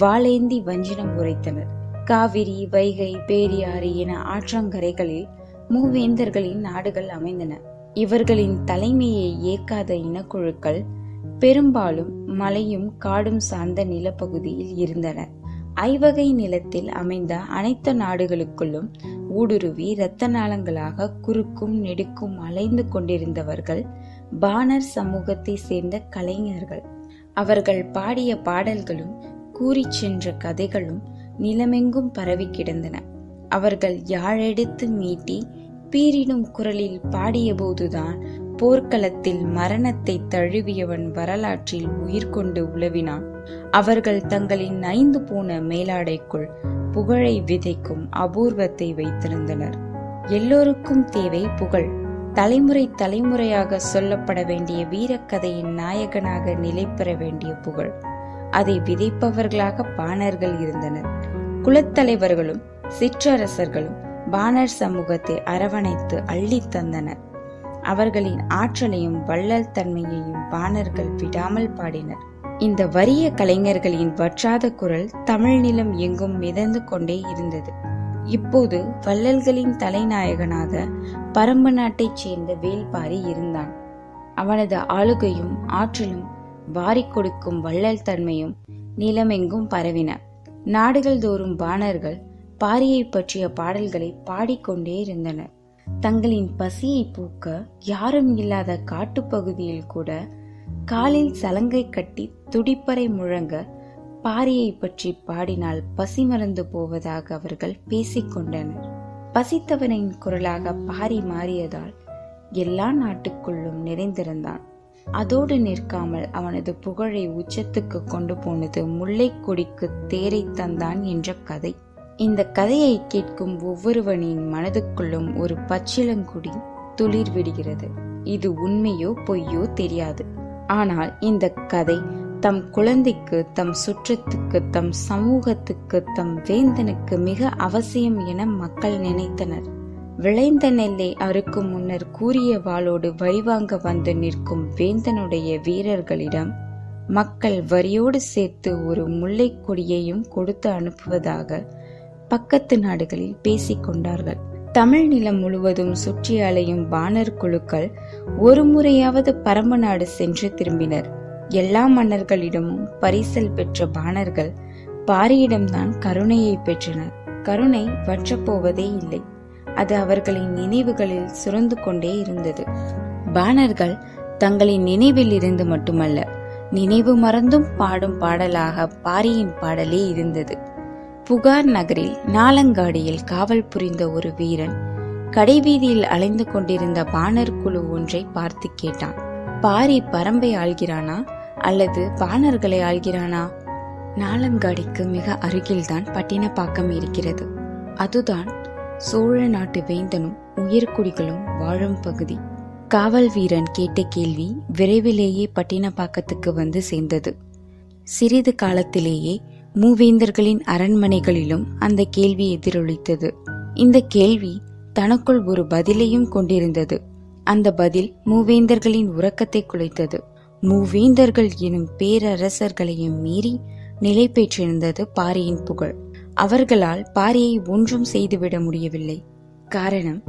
வாளேந்தி வஞ்சினம் உரைத்தனர். காவிரி வைகை பேரியாறு என ஆற்றங்கரைகளில் மூவேந்தர்களின் நாடுகள் அமைந்தன. இவர்களின் தலைமையை ஏற்காத இனக்குழுக்கள் பெரும்பாலும் மலையும் காடும் சார்ந்த நிலப்பகுதியில் இருந்தன. ஐவகை நிலத்தில் அமைந்த அனைத்து நாடுகளுக்குள்ளும் ஊடுருவி இரத்த நாளங்களாக குறுக்கும் நெடுக்கும் அலைந்து கொண்டிருந்தவர்கள் பாணர் சமூகத்தை சேர்ந்த கலைஞர்கள். அவர்கள் பாடிய பாடல்களும் கூறிச் சென்ற கதைகளும் நிலமெங்கும் பரவி கிடந்தன. அவர்கள் யாழெடுத்து மீட்டி பீரிடும் குரலில் பாடியபோதுதான் போர்க்களத்தில் மரணத்தை தழுவியவன் வரலாற்றில் உயிர் கொண்டு உழவினான் அவர்கள் தங்களின் ஐந்து போன மேலாடைக்குள் புகழை விதைக்கும் அபூர்வத்தை வைத்திருந்தனர். எல்லோருக்கும் தேவை புகழ். தலைமுறை தலைமுறையாக சொல்லப்பட வேண்டிய வீரக்கதையின் நாயகனாக நிலை பெற வேண்டிய புகழ். அதை விதைப்பவர்களாக பாணர்கள் இருந்தனர். குலத்தலைவர்களும் சிற்றரசர்களும் பாணர் சமூகத்தை அரவணைத்து அள்ளித் தந்தனர். அவர்களின் ஆற்றலையும் வள்ளல் தன்மையையும் பாணர்கள் விடாமல் பாடினர். இந்த வறிய கலைஞர்களின் வற்றாத குரல் தமிழ் நிலம் எங்கும் மிதந்து கொண்டே இருந்தது. இப்போது வள்ளல்களின் தலைநாயகனாக பரம்பு நாட்டைச் சேர்ந்த வேல்பாரி இருந்தான். அவனது ஆளுகையும் ஆற்றலும் வாரிக் கொடுக்கும் வள்ளல் தன்மையும் நிலமெங்கும் பரவின. நாடுகள் தோறும் பாணர்கள் பாரியை பற்றிய பாடல்களை பாடிக்கொண்டே இருந்தனர். தங்களின் பசியை பூக்க யாரும் இல்லாத காட்டுப்பகுதியில் கூட காலில் சலங்கை கட்டி துடிப்பறை முழங்க பாரியை பற்றி பாடினால் பசி மறந்து போவதாக அவர்கள் பேசிக்கொண்டனர். பசித்தவனின் குரலாக பாரி மாறியதால் எல்லா நாட்டுக்குள்ளும் நிறைந்திருந்தான். அதோடு நிற்காமல் அவனது புகழை உச்சத்துக்கு கொண்டு போனது முல்லைக்கொடிக்கு தேரை தந்தான் என்ற கதை. இந்த கதையை கேட்கும் ஒவ்வொருவனின் மனதுக்குள்ளும் ஒரு பச்சிலங்குடி துளிர் விடுகிறது. இது உண்மையோ பொய்யோ தெரியாது. ஆனால் இந்த கதை தம் குழந்தைக்கு தம் சுற்றத்துக்கு தம் சமூகத்துக்கு தம் வேந்தனுக்கு மிக அவசியம் என மக்கள் நினைத்தனர். விளைந்த நெல்லை அறுக்கும் முன்னர் கூறிய வாளோடு வழிவாங்க வந்து நிற்கும் வேந்தனுடைய வீரர்களிடம் மக்கள் வரியோடு சேர்த்து ஒரு முல்லை கொடியையும் கொடுத்து அனுப்புவதாக பக்கத்து நாடுகளில் பேசிக் கொண்டார்கள். தமிழ் நிலம் முழுவதும் சுற்றி அலையும் பாணர் குழுக்கள் ஒரு முறையாவது பரம நாடு சென்று திரும்பினர். எல்லா மன்னர்களிடமும் பரிசல் பெற்ற பாணர்கள் பாரியிடம்தான் கருணையை பெற்றனர். கருணை வற்றப்போவதே இல்லை. அது அவர்களின் நினைவுகளில் சுரந்து கொண்டே இருந்தது. பாணர்கள் தங்களின் நினைவில் இருந்து மட்டுமல்ல நினைவு மறந்தும் பாடும் பாடலாக பாரியின் பாடலே இருந்தது. புகார் நகரில் நாலங்காடியில் காவல் புரிந்த ஒரு வீரன் கடைவீதியில் அலைந்து கொண்டிருந்த பாணர் குழு ஒன்றை பார்த்து கேட்டான். பாரி பரம்பை ஆள்கிறானா அல்லது பாணர்களை ஆள்கிறானா? நாலங்காடிக்கு மிக அருகில்தான் பட்டினப்பாக்கம் இருக்கிறது. அதுதான் சோழ நாட்டு வேந்தனும் உயர்குடிகளும் வாழும் பகுதி. காவல் வீரன் கேட்ட கேள்வி விரைவிலேயே பட்டினப்பாக்கத்துக்கு வந்து சேர்ந்தது. சிறிது காலத்திலேயே மூவேந்தர்களின் அரண்மனைகளிலும் அந்த கேள்வி எதிரொலித்தது. இந்த கேள்வி தனக்குள் ஒரு பதிலையும் கொண்டிருந்தது. அந்த பதில் மூவேந்தர்களின் உறக்கத்தை குலைத்தது. மூவேந்தர்கள் எனும் பேரரசர்களையும் மீறி நிலை பெற்றிருந்தது பாரியின் புகழ். அவர்களால் பாரியை ஒன்றும் செய்துவிட முடியவில்லை. காரணம்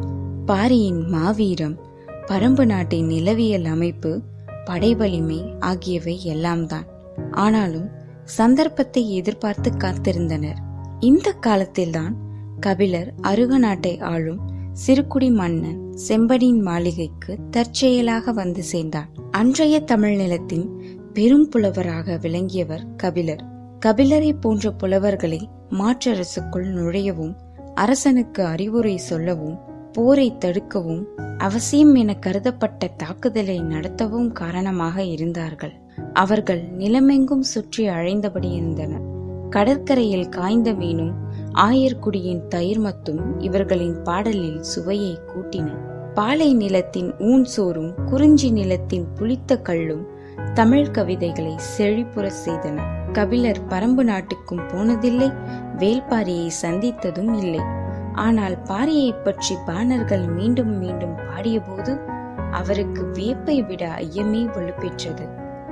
பாரியின் மாவீரம் பரம்பு நாட்டின் நிலவியல் அமைப்பு படைவலிமை ஆகியவை எல்லாம்தான். ஆனாலும் சந்தர்ப்பத்தை எதிர்பார்த்து காத்திருந்தனர். இந்த காலத்தில்தான் கபிலர் அருக நாட்டை ஆளும் சிறுகுடி மன்னன் செம்பனின் மாளிகைக்கு தற்செயலாக வந்து சேர்ந்தார் அன்றைய தமிழ் நிலத்தின் பெரும் புலவராக விளங்கியவர் கபிலர். கபிலரை போன்ற புலவர்களை மாற்றரசுக்குள் நுழையவும் அரசனுக்கு அறிவுரை சொல்லவும் போரை தடுக்கவும் அவசியம் என கருதப்பட்ட தாக்குதலை நடத்தவும் காரணமாக இருந்தார்கள். அவர்கள் நிலமெங்கும் சுற்றி அழைந்தபடி இருந்தனர். கடற்கரையில் காய்ந்த மீனும் ஆயர்குடியின் தயிர்மத்தும் இவர்களின் பாடலில் சுவையை கூட்டின. பாலை நிலத்தின் ஊன் சோறும் குறிஞ்சி நிலத்தின் புளித்த கல்லும் தமிழ் கவிதைகளை செழிப்புற செய்தன. கபிலர் பரம்பு நாட்டுக்கும் போனதில்லை வேல்பாரியை சந்தித்ததும் இல்லை. ஆனால் பாரியை பற்றி பாணர்கள் மீண்டும் மீண்டும் பாடியபோது அவருக்கு வியப்பை விட ஐயமே வலுப்பெற்றது.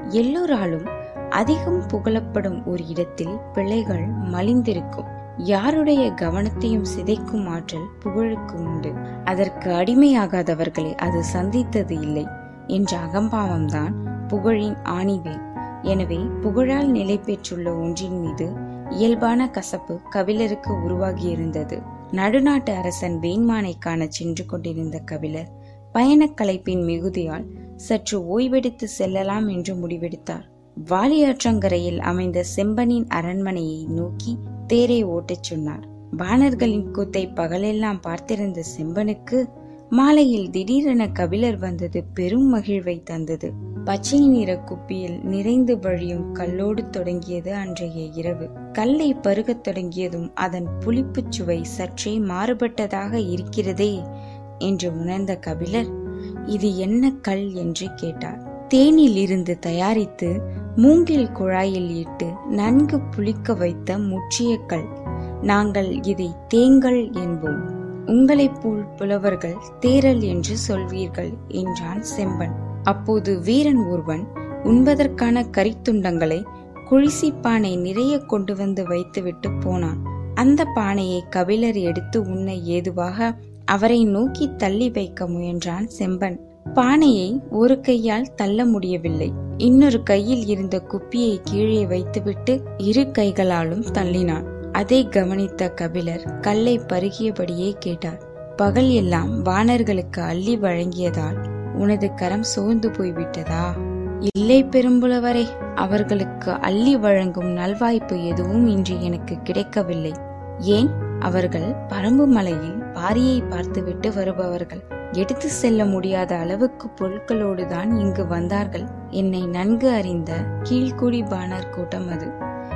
எல்லோராலும் அதிகம் புகழப்படும் ஒரு இடத்தில் பிள்ளைகள் மலிந்திருக்கும். யாருடைய கவனத்தையும் சிதைக்கும் ஆற்றல் புகழுக்கு உண்டு. அதற்கு அடிமையாகாதவர்களை அது சந்தித்தது இல்லை. என்ற அகம்பாவம்தான் புகழின் ஆணிவேன் எனவே புகழால் நிலை பெற்றுள்ள ஒன்றின் மீது இயல்பான கசப்பு கபிலருக்கு உருவாகியிருந்தது. நடுநாட்டு அரசன் வேண்மானை காண சென்று கொண்டிருந்த கபிலர் பயணக் கலைப்பின் மிகுதியால் சற்று ஓய்வெடுத்து செல்லலாம் என்று முடிவெடுத்தார். வாலியாற்றங்கரையில் அமைந்த செம்பனின் அரண்மனையை நோக்கி தேரை ஓட்டச் சொன்னார். வானர்களின் கூத்தை பகலெல்லாம் பார்த்திருந்த செம்பனுக்கு மாலையில் திடீரென கபிலர் வந்தது பெரும் மகிழ்வை தந்தது. பச்சை நிற குப்பியில் நிறைந்து வழியும் கல்லோடு தொடங்கியது அன்றைய இரவு. கல்லை பருகத் தொடங்கியதும் அதன் புளிப்புச் சுவை சற்றே மாறுபட்டதாக இருக்கிறதே என்று உணர்ந்த கபிலர் இது என்ன கல் என்று கேட்டார். தேனில் இருந்து தயாரித்து மூங்கில் குழாயில் இட்டு நன்கு புளிக்க வைத்த முற்றிய கல். நாங்கள் இதை தேங்கல் என்போம். உங்களைப் போல் புலவர்கள் தேரல் என்று சொல்வீர்கள் என்றான் செம்பன். அப்போது வீரன் ஒருவன் உண்பதற்கான கரித்துண்டங்களை குழிசி பானை நிறைய கொண்டு வந்து வைத்துவிட்டு போனான். அந்த பானையை கபிலர் எடுத்து உண்ண ஏதுவாக அவரை நோக்கி தள்ளி வைக்க முயன்றான் செம்பன். பானையை ஒரு கையால் தள்ள முடியவில்லை. இன்னொரு கையில் இருந்த குப்பியை கீழே வைத்துவிட்டு இரு கைகளாலும் தள்ளினான். அதை கவனித்த கபிலர் கல்லை பருகியபடியே கேட்டார். பகல் எல்லாம் வானர்களுக்கு அள்ளி வழங்கியதால் உனது கரம் சோர்ந்து போய்விட்டதா? இல்லை பெரும்புலவரே அவர்களுக்கு அள்ளி வழங்கும் நல்வாய்ப்பு எதுவும் இன்று எனக்கு கிடைக்கவில்லை. ஏன்? அவர்கள் பரம்பு மலையில் பாரியை பார்த்துவிட்டு வருபவர்கள். எடுத்து செல்ல முடியாத அளவுக்கு பொருட்களோடு தான் இங்கு வந்தார்கள். என்னை நன்கு அறிந்த கீழ்குடி பாணர் கூட்டம் அது.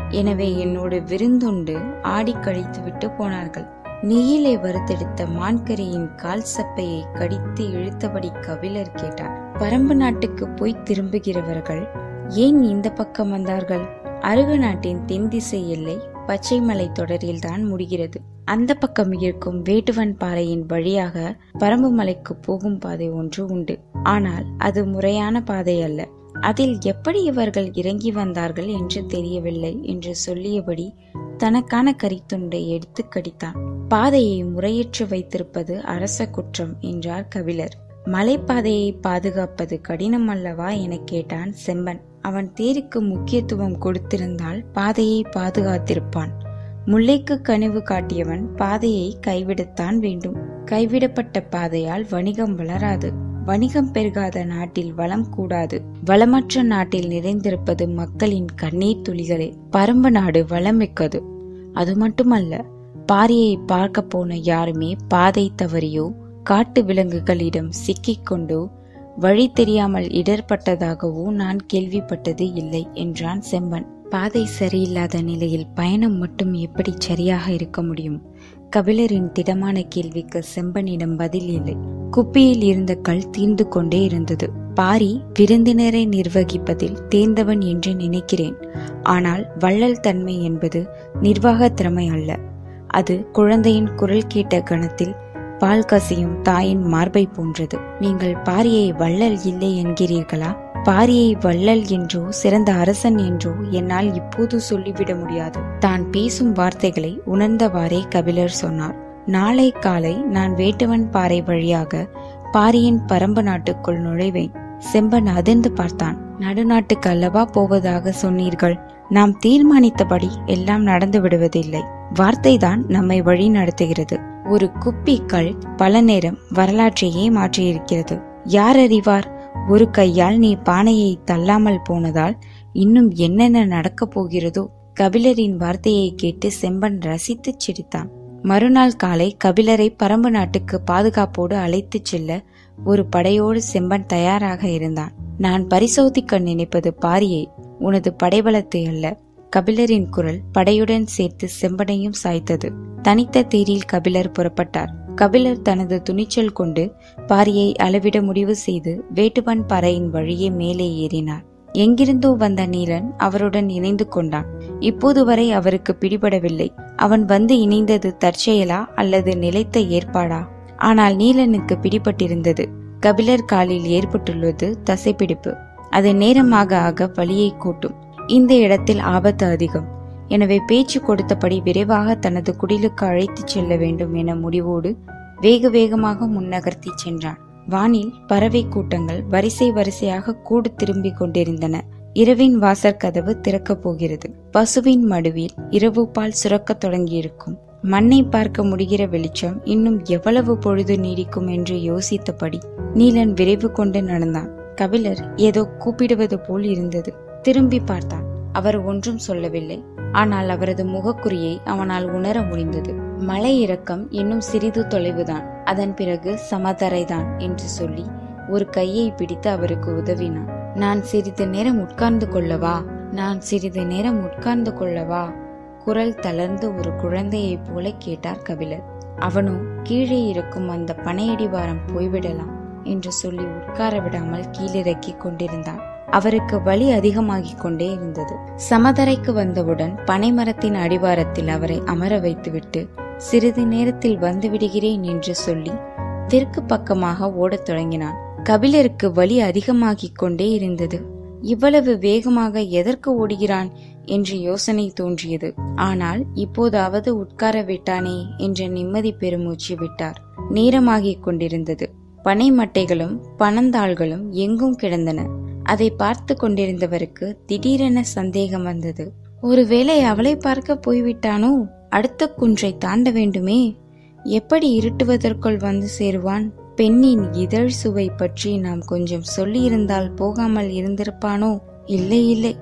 எனவே என்னோடு விருந்துண்டு ஆடி கழித்து விட்டு போனார்கள். நெய்யிலே வறுத்தெடுத்த மான்கரியின் கால் சப்பையை கடித்து இழுத்தபடி கபிலர் கேட்டார் பரம்பு நாட்டுக்கு போய் திரும்புகிறவர்கள் ஏன் இந்த பக்கம் வந்தார்கள்? அருக நாட்டின் தென் திசை எல்லை பச்சைமலை தொடரில் தான் முடிகிறது. அந்த பக்கம் இருக்கும் வேட்டுவன் பாறையின் வழியாக பரம்பு மலைக்கு போகும் பாதை ஒன்று உண்டு. ஆனால் அது முறையான பாதை அல்ல. அதில் எப்படி இவர்கள் இறங்கி வந்தார்கள் என்று தெரியவில்லை என்று சொல்லியபடி தனக்கான கரித்துண்டை எடுத்து கடித்தான். பாதையை முறையற்று வைத்திருப்பது அரச குற்றம் என்றார் கபிலர். மலைப்பாதையை பாதுகாப்பது கடினம் அல்லவா என கேட்டான் செம்பன். அவன் தேருக்கு முக்கியத்துவம் கொடுத்திருந்தால் பாதையை பாதுகாத்திருப்பான். முல்லைக்கு கனிவு காட்டியவன் பாதையை கைவிடத்தான் வேண்டும். கைவிடப்பட்ட பாதையால் வணிகம் வளராது. வணிகம் பெருகாத நாட்டில் வளம் கூடாது. வளமற்ற நாட்டில் நிறைந்திருப்பது மக்களின் கண்ணீர் துளிகளே. பரம்பு நாடு வளம் மிக்கது. அது மட்டுமல்ல பாரியை பார்க்க போன யாருமே பாதை தவறியோ காட்டு விலங்குகளிடம் சிக்கிக்கொண்டோ வழி தெரியாமல் இடர்பட்டதாகவோ நான் கேள்விப்பட்டது இல்லை என்றான் செம்பன். பாதை சரியில்லாத நிலையில் பயணம் மட்டும் எப்படி சரியாக இருக்க முடியும்? கபிலரின் திடமான கேள்விக்கு செம்பனிடம் பதில் இல்லை. குப்பியில் இருந்த கல் தீர்ந்து கொண்டே இருந்தது. பாரி விருந்தினரை நிர்வகிப்பதில் தேர்ந்தவன் என்று நினைக்கிறேன். ஆனால் வள்ளல் தன்மை என்பது நிர்வாக திறமை அல்ல. அது குழந்தையின் குரல் கேட்ட கணத்தில் பால் கசியும் தாயின் மார்பை போன்றது. நீங்கள் பாரியை வள்ளல் இல்லை என்கிறீர்களா? பாரியை வள்ளல் என்றோ சிறந்த அரசன் என்றோ என்னால் இப்போது சொல்லிவிட முடியாது. தான் பேசும் வார்த்தைகளை உணர்ந்தவாறே கபிலர் சொன்னார். நாளை காலை நான் வேட்டுவன் பாறை வழியாக பாரியின் பரம்பு நாட்டுக்குள் நுழைவேன். செம்பன் அதிர்ந்து பார்த்தான். நடுநாட்டுக்கு அல்லவா போவதாக சொன்னீர்கள்? நாம் தீர்மானித்தபடி எல்லாம் நடந்து விடுவதில்லை. வார்த்தைதான் நம்மை வழி நடத்துகிறது. ஒரு குப்பி கல் பல நேரம் வரலாற்றையே மாற்றியிருக்கிறது. யார் அறிவார்? ஒரு கையால் நீ பானையை தள்ளாமல் போனதால் இன்னும் என்னென்ன நடக்கப் போகிறதோ? கபிலரின் வார்த்தையை கேட்டு செம்பன் ரசித்து சிரித்தான். மறுநாள் காலை கபிலரை பரம்பு நாட்டுக்கு பாதுகாப்போடு அழைத்துச் செல்ல ஒரு படையோடு செம்பன் தயாராக இருந்தான். நான் பரிசோதிக்க நினைப்பது பாரியை உனது படைபலத்தை அல்ல. கபிலரின் குரல் படையுடன் சேர்த்து செம்பனையும் சாய்த்தது. தனித்த தேரில் கபிலர் புறப்பட்டார். கபிலர் தனது துணிச்சல் கொண்டு பாரியை அளவிட முடிவு செய்து வேட்டுவன் பாறையின் வழியே மேலே ஏறினார். எங்கிருந்தோ வந்த நீலன் அவருடன் இணைந்து கொண்டான். இப்போது வரை அவருக்கு பிடிபடவில்லை. அவன் வந்து இணைந்தது தற்செயலா அல்லது நிலைத்த ஏற்பாடா? ஆனால் நீலனுக்கு பிடிபட்டிருந்தது. கபிலர் காலில் ஏற்பட்டுள்ளது தசைப்பிடிப்பு. அது நேரமாக ஆக வழியை கூட்டும். இந்த இடத்தில் ஆபத்து அதிகம். எனவே பேச்சு கொடுத்தபடி விரைவாக தனது குடிலுக்கு அழைத்துச் செல்ல வேண்டும் என முடிவோடு வேக வேகமாக முன்னகர்த்தி சென்றான். வானில் பறவை கூட்டங்கள் வரிசை வரிசையாக கூடு திரும்பிக் கொண்டிருந்தன. இரவின் வாசற் கதவு திறக்கப் போகிறது. பசுவின் மடுவில் இரவு பால் சுரக்கத் தொடங்கியிருக்கும். மண்ணை பார்க்க முடிகிற வெளிச்சம் இன்னும் எவ்வளவு பொழுது நீடிக்கும் என்று யோசித்தபடி நீலன் விரைவு கொண்டு நடந்தான். கபிலர் ஏதோ கூப்பிடுவது போல் இருந்தது. திரும்பி பார்த்தான். அவர் ஒன்றும் சொல்லவில்லை. ஆனால் அவரது முகக்குறியை அவனால் உணர முடிந்தது. மலை இறக்கம் இன்னும் சிறிது தொலைவுதான். அதன் பிறகு சமதரைதான் என்று சொல்லி ஒரு கையை பிடித்து அவருக்கு உதவினான். நான் சிறிது நேரம் உட்கார்ந்து கொள்ளவா? நான் சிறிது நேரம் உட்கார்ந்து கொள்ளவா? குரல் தளர்ந்து ஒரு குழந்தையைப் போல கேட்டார் கபிலர். அவனும் கீழே இருக்கும் அந்த பனையடிவாரம் போய்விடலாம் என்று சொல்லி உட்கார விடாமல் கீழிறக்கி கொண்டிருந்தான். அவருக்கு வலி அதிகமாகிக் கொண்டே இருந்தது. சமதரைக்கு வந்தவுடன் பனைமரத்தின் அடிவாரத்தில் அவரை அமர வைத்துவிட்டு சிறிது நேரத்தில் வந்து விடுகிறேன் என்று சொல்லி தெற்கு பக்கமாக ஓடத் தொடங்கினான். கபிலருக்கு வலி அதிகமாகிக் கொண்டே இருந்தது. இவ்வளவு வேகமாக எதற்கு ஓடுகிறான்? என்று யோசனை தோன்றியது. ஆனால் இப்போதாவது உட்கார விட்டானே என்ற நிம்மதி பெருமூச்சு விட்டார். நேரமாகிக் கொண்டிருந்தது. பனை மட்டைகளும் பனந்தாள்களும் எங்கும் கிடந்தன. அதை பார்த்து கொண்டிருந்தவருக்கு திடீரென சந்தேகம் வந்தது. ஒருவேளை அவளை பார்க்க போய்விட்டானோ? அடுத்த குன்றை தாண்ட வேண்டுமே. எப்படி இருட்டுவதற்குள் வந்து சேருவான்? பெண்ணின் இதழ் சுவை பற்றி நாம் கொஞ்சம் சொல்லியிருந்தால் போகாமல் இருந்திருப்பானோ? இல்லை இல்லை.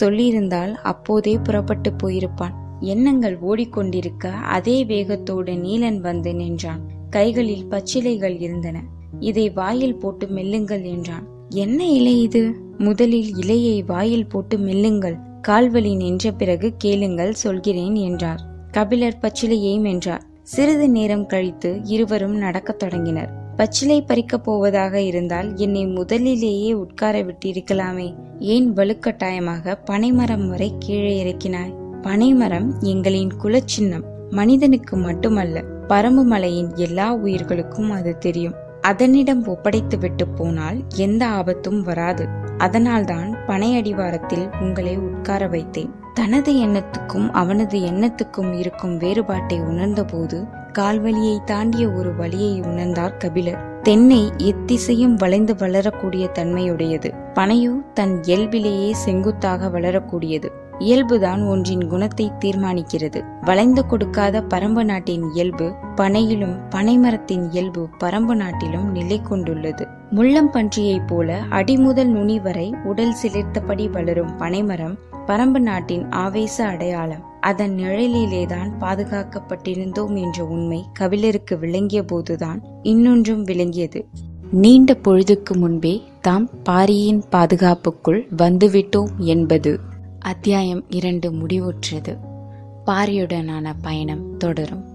சொல்லியிருந்தால் அப்போதே புறப்பட்டு போயிருப்பான். எண்ணங்கள் ஓடிக்கொண்டிருக்க அதே வேகத்தோடு நீலன் வந்து நின்றான். கைகளில் பச்சிலைகள் இருந்தன. இதை வாயில் போட்டு மெல்லுங்கள் என்றான். என்ன இலை இது? முதலில் இலையை வாயில் போட்டு மெல்லுங்கள். கால்வலி நின்ற பிறகு கேளுங்கள் சொல்கிறேன் என்றார். கபிலர் பச்சிலையை மென்றார். சிறிது நேரம் கழித்து இருவரும் நடக்கத் தொடங்கினர். பச்சிலை பறிக்கப் போவதாக இருந்தால் என்னை முதலிலேயே உட்கார விட்டிருக்கலாமே. ஏன் வலுக்கட்டாயமாக பனைமரம் வரை கீழே இறக்கினாய்? பனைமரம் எங்களின் குலச்சின்னம். மனிதனுக்கு மட்டுமல்ல பரம்பு மலையின் எல்லா உயிர்களுக்கும் அது தெரியும். அதனிடம் ஒப்படைத்து விட்டு போனால் எந்த ஆபத்தும் வராது. அதனால்தான் பனை அடிவாரத்தில் உங்களை உட்கார வைத்தேன். தனது எண்ணத்துக்கும் அவனது எண்ணத்துக்கும் இருக்கும் வேறுபாட்டை உணர்ந்தபோது கால்வழியை தாண்டிய ஒரு வழியை உணர்ந்தார் கபிலர். தென்னை எத்திசையும் வளைந்து வளரக்கூடிய தன்மையுடையது. பனையோ தன் இயல்பிலேயே செங்குத்தாக வளரக்கூடியது. இயல்புதான் ஒன்றின் குணத்தை தீர்மானிக்கிறது. வளைந்து கொடுக்காத பரம்பு நாட்டின் இயல்பு பனையிலும் பனைமரத்தின் இயல்பு பரம்பு நாட்டிலும் நிலை கொண்டுள்ளது. முள்ளம் பன்றியைப் போல அடிமுதல் நுனி வரை உடல் சிலிர்த்தபடி வளரும் பனைமரம் பரம்பு நாட்டின் ஆவேச அடையாளம். அதன் நிழலிலேதான் பாதுகாக்கப்பட்டிருந்தோம் என்ற உண்மை கபிலருக்கு விளங்கிய போதுதான் இன்னொன்றும் விளங்கியது. நீண்ட பொழுதுக்கு முன்பே தாம் பாரியின் பாதுகாப்புக்குள் வந்துவிட்டோம் என்பது அத்தியாயம் இரண்டு முடிவுற்றது. பாரியுடனான பயணம் தொடரும்.